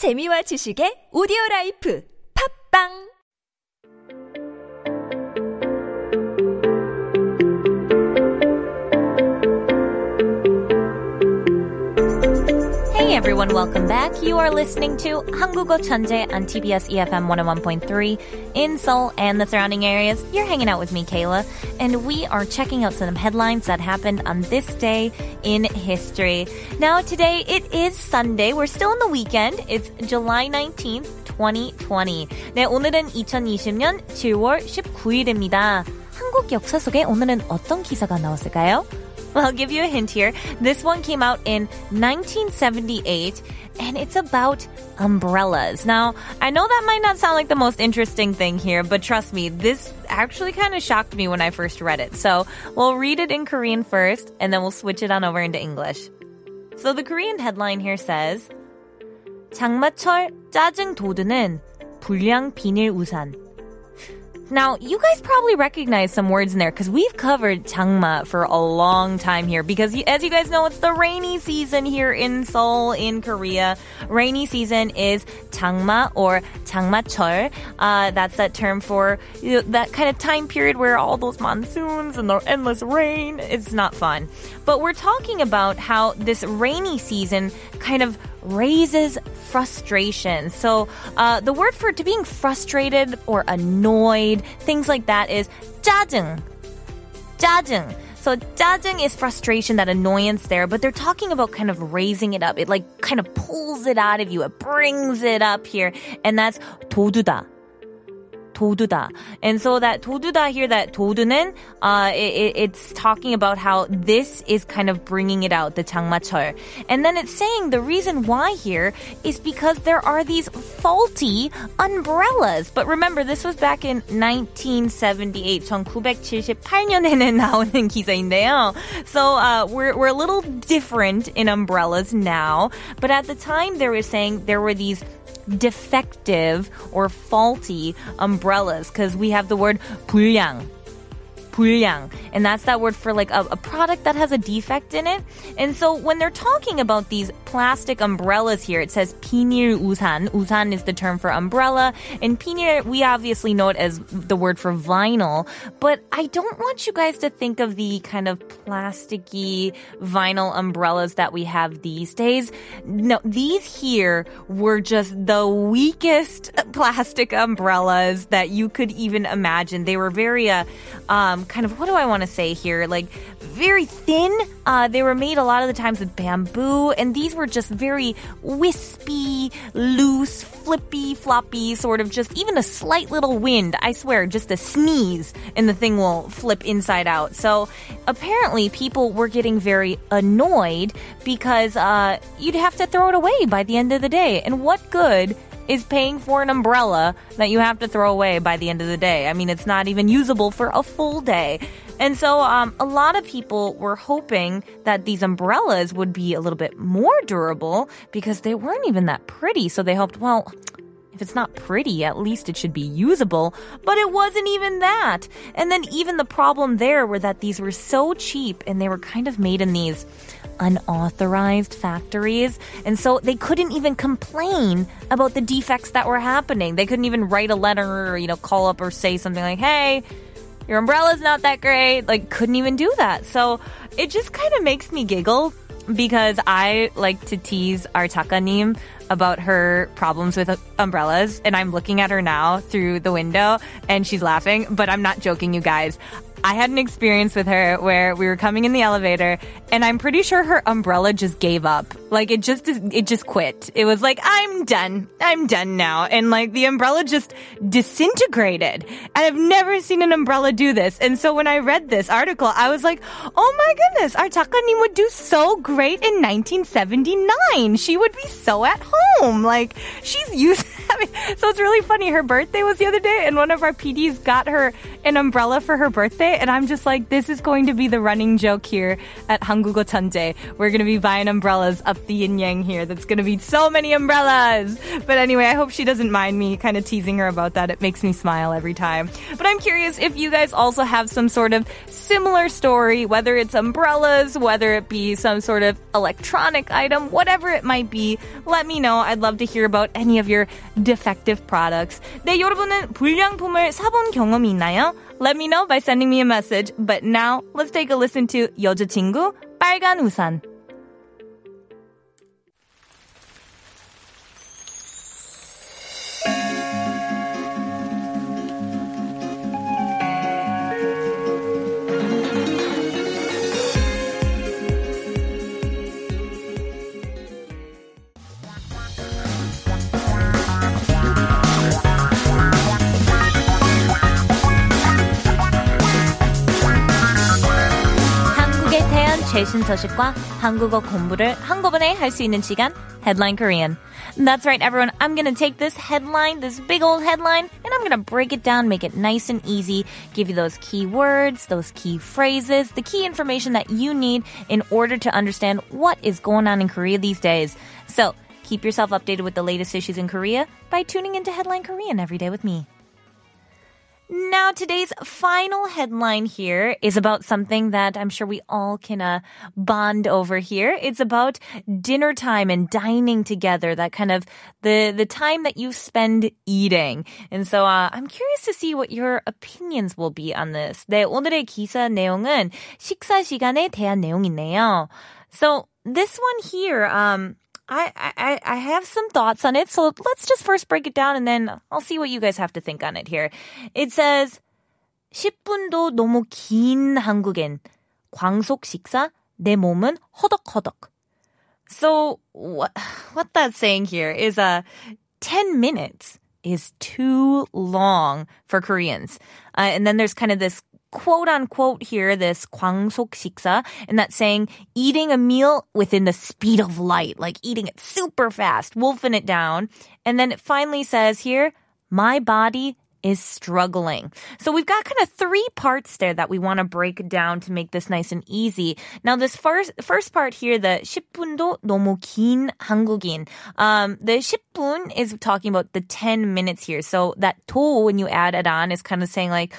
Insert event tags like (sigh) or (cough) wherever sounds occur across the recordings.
재미와 지식의 오디오 라이프. 팝빵 everyone, welcome back. You are listening to 한국어 천재 on TBS EFM 101.3 in Seoul and the surrounding areas. You're hanging out with me, Kayla, and we are checking out some headlines that happened on this day in history. Now, today it is Sunday. We're still in the weekend. It's July 19th, 2020. 네, 오늘은 2020년 7월 19일입니다. 한국 역사 속에 오늘은 어떤 기사가 나왔을까요? (laughs) Well, I'll give you a hint here. This one came out in 1978 and it's about umbrellas. Now, I know that might not sound like the most interesting thing here, but trust me, this actually kind of shocked me when I first read it. So we'll read it in Korean first and then we'll switch it on over into English. So the Korean headline here says, 장마철 짜증 돋우는 불량 비닐 우산. Now, you guys probably recognize some words in there because we've covered Changma for a long time here because as you guys know, it's the rainy season here in Seoul, in Korea. Rainy season is Changma or Changmachol. Uh, that's that term for you know, that kind of time period where all those monsoons and the endless rain. It's not fun. But we're talking about how this rainy season kind of raises frustration. So uh, the word for to being frustrated or annoyed, things like that is 짜증. 짜증. So 짜증 is frustration, that annoyance there, but they're talking about kind of raising it up. It like kind of pulls it out of you. It brings it up here. And that's 도두다. 도두다. And so that 도두다 here, that 도두는, uh, it, it's talking about how this is kind of bringing it out, the 장마철. And then it's saying the reason why here is because there are these faulty umbrellas. But remember, this was back in 1978, 1978년에는 (laughs) 나오는 기사인데요. So, uh, we're, we're a little different in umbrellas now. But at the time, they were saying there were these defective or faulty umbrellas because we have the word 불량. 불량. And that's that word for like a, a, product that has a defect in it. And so when they're talking about these plastic umbrellas here, it says 비닐 우산. 우산 is the term for umbrella. And 비닐, we obviously know it as the word for vinyl. But I don't want you guys to think of the kind of plasticky vinyl umbrellas that we have these days. No, these here were just the weakest (laughs) plastic umbrellas that you could even imagine. They were very, uh, um, kind of what do I want to say here? Like very thin. Uh, they were made a lot of the times with bamboo, and these were just very wispy, loose, flippy, floppy, sort of just even a slight little wind. I swear, just a sneeze, and the thing will flip inside out. So apparently, people were getting very annoyed because uh, you'd have to throw it away by the end of the day. And what good? Is paying for an umbrella that you have to throw away by the end of the day. I mean, it's not even usable for a full day. And so, um, a lot of people were hoping that these umbrellas would be a little bit more durable because they weren't even that pretty. So they hoped, well, if it's not pretty, at least it should be usable. But it wasn't even that. And then even the problem there were that these were so cheap and they were kind of made in these unauthorized factories. And so they couldn't even complain about the defects that were happening. They couldn't even write a letter or, you know, call up or say something like, hey, your umbrella's not that great. Like, couldn't even do that. So it just kind of makes me giggle because I like to tease our takanim about her problems with umbrellas and I'm looking at her now through the window and she's laughing, but I'm not joking you guys. I had an experience with her where we were coming in the elevator and I'm pretty sure her umbrella just gave up. Like it just it just quit. It was like I'm done. I'm done now. And like the umbrella just disintegrated. And I've never seen an umbrella do this. And so when I read this article, I was like, "Oh my goodness, our Takanim would do so great in 1979. She would be so at home. Like she's used (laughs) so it's really funny. Her birthday was the other day, and one of our PDs got her an umbrella for her birthday, and I'm just like, this is going to be the running joke here at Hangugo Chanje. We're going to be buying umbrellas up the yin yang here. That's going to be so many umbrellas. But anyway, I hope she doesn't mind me kind of teasing her about that. It makes me smile every time. But I'm curious if you guys also have some sort of similar story, whether it's umbrellas, whether it be some sort of electronic item, whatever it might be. Let me know. I'd love to hear about any of your defective products. 네, 여러분은 불량품을 사본 경험이 있나요? Let me know by sending me a message. But now, let's take a listen to 여자친구 빨간 우산. 최신 소식과 한국어 공부를 한꺼번에 할 수 있는 시간 Headline Korean. That's right, everyone. I'm gonna take this headline, this big old headline, and I'm gonna break it down, make it nice and easy, give you those key words, those key phrases, the key information that you need in order to understand what is going on in Korea these days. So, keep yourself updated with the latest issues in Korea by tuning into Headline Korean every day with me. Now, today's final headline here is about something that I'm sure we all can uh, bond over here. It's about dinner time and dining together, that kind of the, the time that you spend eating. And so, uh, I'm curious to see what your opinions will be on this. 네, 오늘의 기사 내용은 식사 시간에 대한 내용이네요. So, this one here, um, I, I, I have some thoughts on it. So let's just first break it down and then I'll see what you guys have to think on it here. It says, 10분도 너무 긴 한국엔 광속 식사, 내 몸은 허덕허덕. So what, what that's saying here is, uh, 10 minutes is too long for Koreans. Uh, and then there's kind of this quote unquote here, this 광속 식사, and that's saying eating a meal within the speed of light, like eating it super fast, wolfing it down. And then it finally says here, my body is struggling. So we've got kind of three parts there that we want to break down to make this nice and easy. Now this first first part here, the 10분도 너무 긴 한국인. Um, the 10분 is talking about the 10 minutes here. So that 도 when you add it on is kind of saying like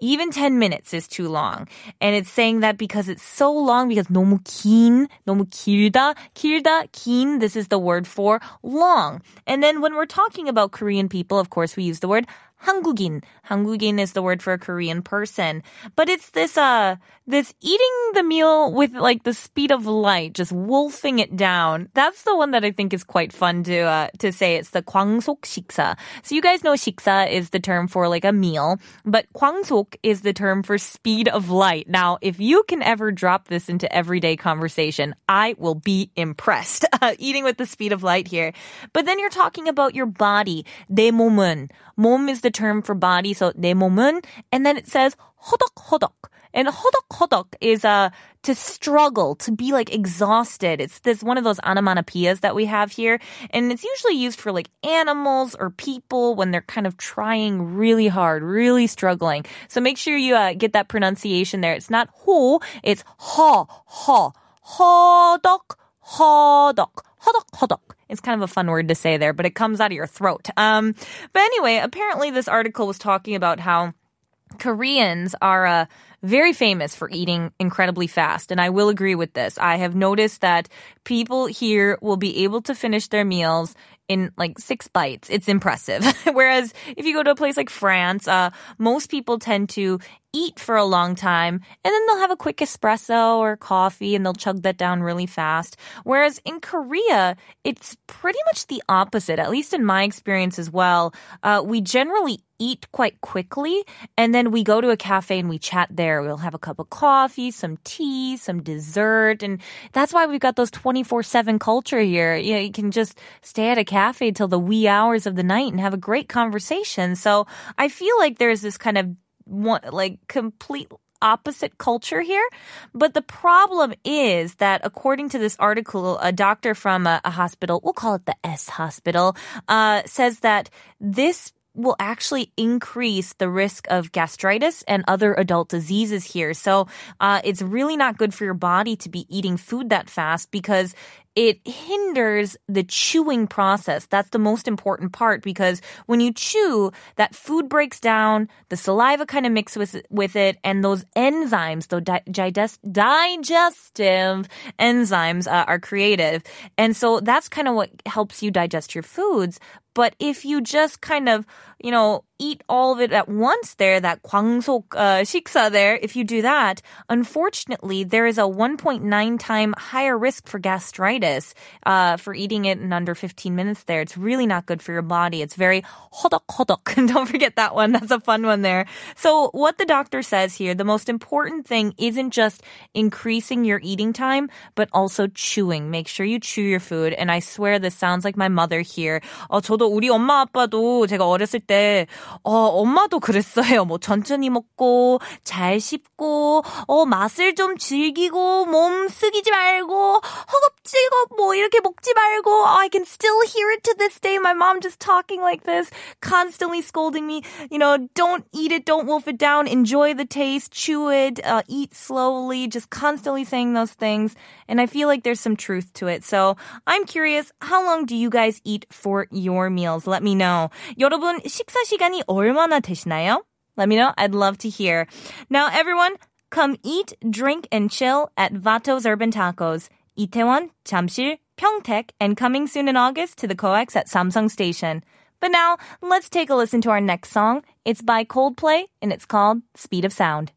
even 10 minutes is too long. And it's saying that because it's so long, because 너무 긴, 너무 길다, 길다, 긴, this is the word for long. And then when we're talking about Korean people, of course, we use the word 한국인. 한국인 is the word for a Korean person. But it's this, uh, this eating the meal with like the speed of light, just wolfing it down. That's the one that I think is quite fun to, uh, to say. It's the 광속 식사. So you guys know 식사 is the term for like a meal, but 광속 is the term for speed of light. Now, if you can ever drop this into everyday conversation, I will be impressed. (laughs) eating with the speed of light here. But then you're talking about your body. 내 몸은. 몸 is the term for body, so 내 몸은. And then it says 허덕허덕. And 허덕허덕 is uh, to struggle, to be like exhausted. It's this one of those onomatopoeias that we have here. And it's usually used for like animals or people when they're kind of trying really hard, really struggling. So make sure you uh, get that pronunciation there. It's not ho, it's ha, ha, 허덕, 허덕, 허덕, 허덕. It's kind of a fun word to say there, but it comes out of your throat. Um, but anyway, apparently this article was talking about how Koreans are uh, very famous for eating incredibly fast. And I will agree with this. I have noticed that people here will be able to finish their meals in like six bites. It's impressive. (laughs) Whereas if you go to a place like France, uh, most people tend to eat for a long time and then they'll have a quick espresso or coffee and they'll chug that down really fast. Whereas in Korea, it's pretty much the opposite, at least in my experience as well. Uh, we generally eat quite quickly and then we go to a cafe and we chat there. We'll have a cup of coffee, some tea, some dessert. And that's why we've got those 24-7 culture here. You know, you can just stay at a cafe till the wee hours of the night and have a great conversation. So I feel like there's this kind of one, like complete opposite culture here. But the problem is that according to this article, a doctor from a, a hospital, we'll call it the S hospital, uh, says that this will actually increase the risk of gastritis and other adult diseases here. So uh, it's really not good for your body to be eating food that fast because it hinders the chewing process. That's the most important part because when you chew, that food breaks down, the saliva kind of mixes with, with it, and those enzymes, those di- digest, digestive enzymes uh, are created. And so that's kind of what helps you digest your foods. But if you just kind of, you know, eat all of it at once there, that 광속 uh, 식사 there, if you do that, unfortunately, there is a 1.9 time higher risk for gastritis uh, for eating it in under 15 minutes there. It's really not good for your body. It's very 호덕호덕. (laughs) Don't forget that one. That's a fun one there. So what the doctor says here, the most important thing isn't just increasing your eating time, but also chewing. Make sure you chew your food. And I swear this sounds like my mother here. 어, 저도 우리 엄마 아빠도 제가 어렸을 때 어, 엄마도 그랬어요. 뭐 천천히 먹고 잘 씹고 어, 맛을 좀 즐기고 몸 쓰기지 말고 허겁지겁 뭐 이렇게 먹지 말고 oh, I can still hear it to this day. My mom just talking like this, constantly scolding me. You know, don't eat it, don't wolf it down, enjoy the taste, chew it, uh, eat slowly, just constantly saying those things. And I feel like there's some truth to it. So I'm curious, how long do you guys eat for your meals? Let me know. 여러분, 식사 시간이 얼마나 되시나요? Let me know. I'd love to hear. Now, everyone, come eat, drink, and chill at Vato's Urban Tacos. Itaewon, 잠실, Pyeongtaek, and coming soon in August to the COEX at Samsung Station. But now, let's take a listen to our next song. It's by Coldplay, and it's called Speed of Sound.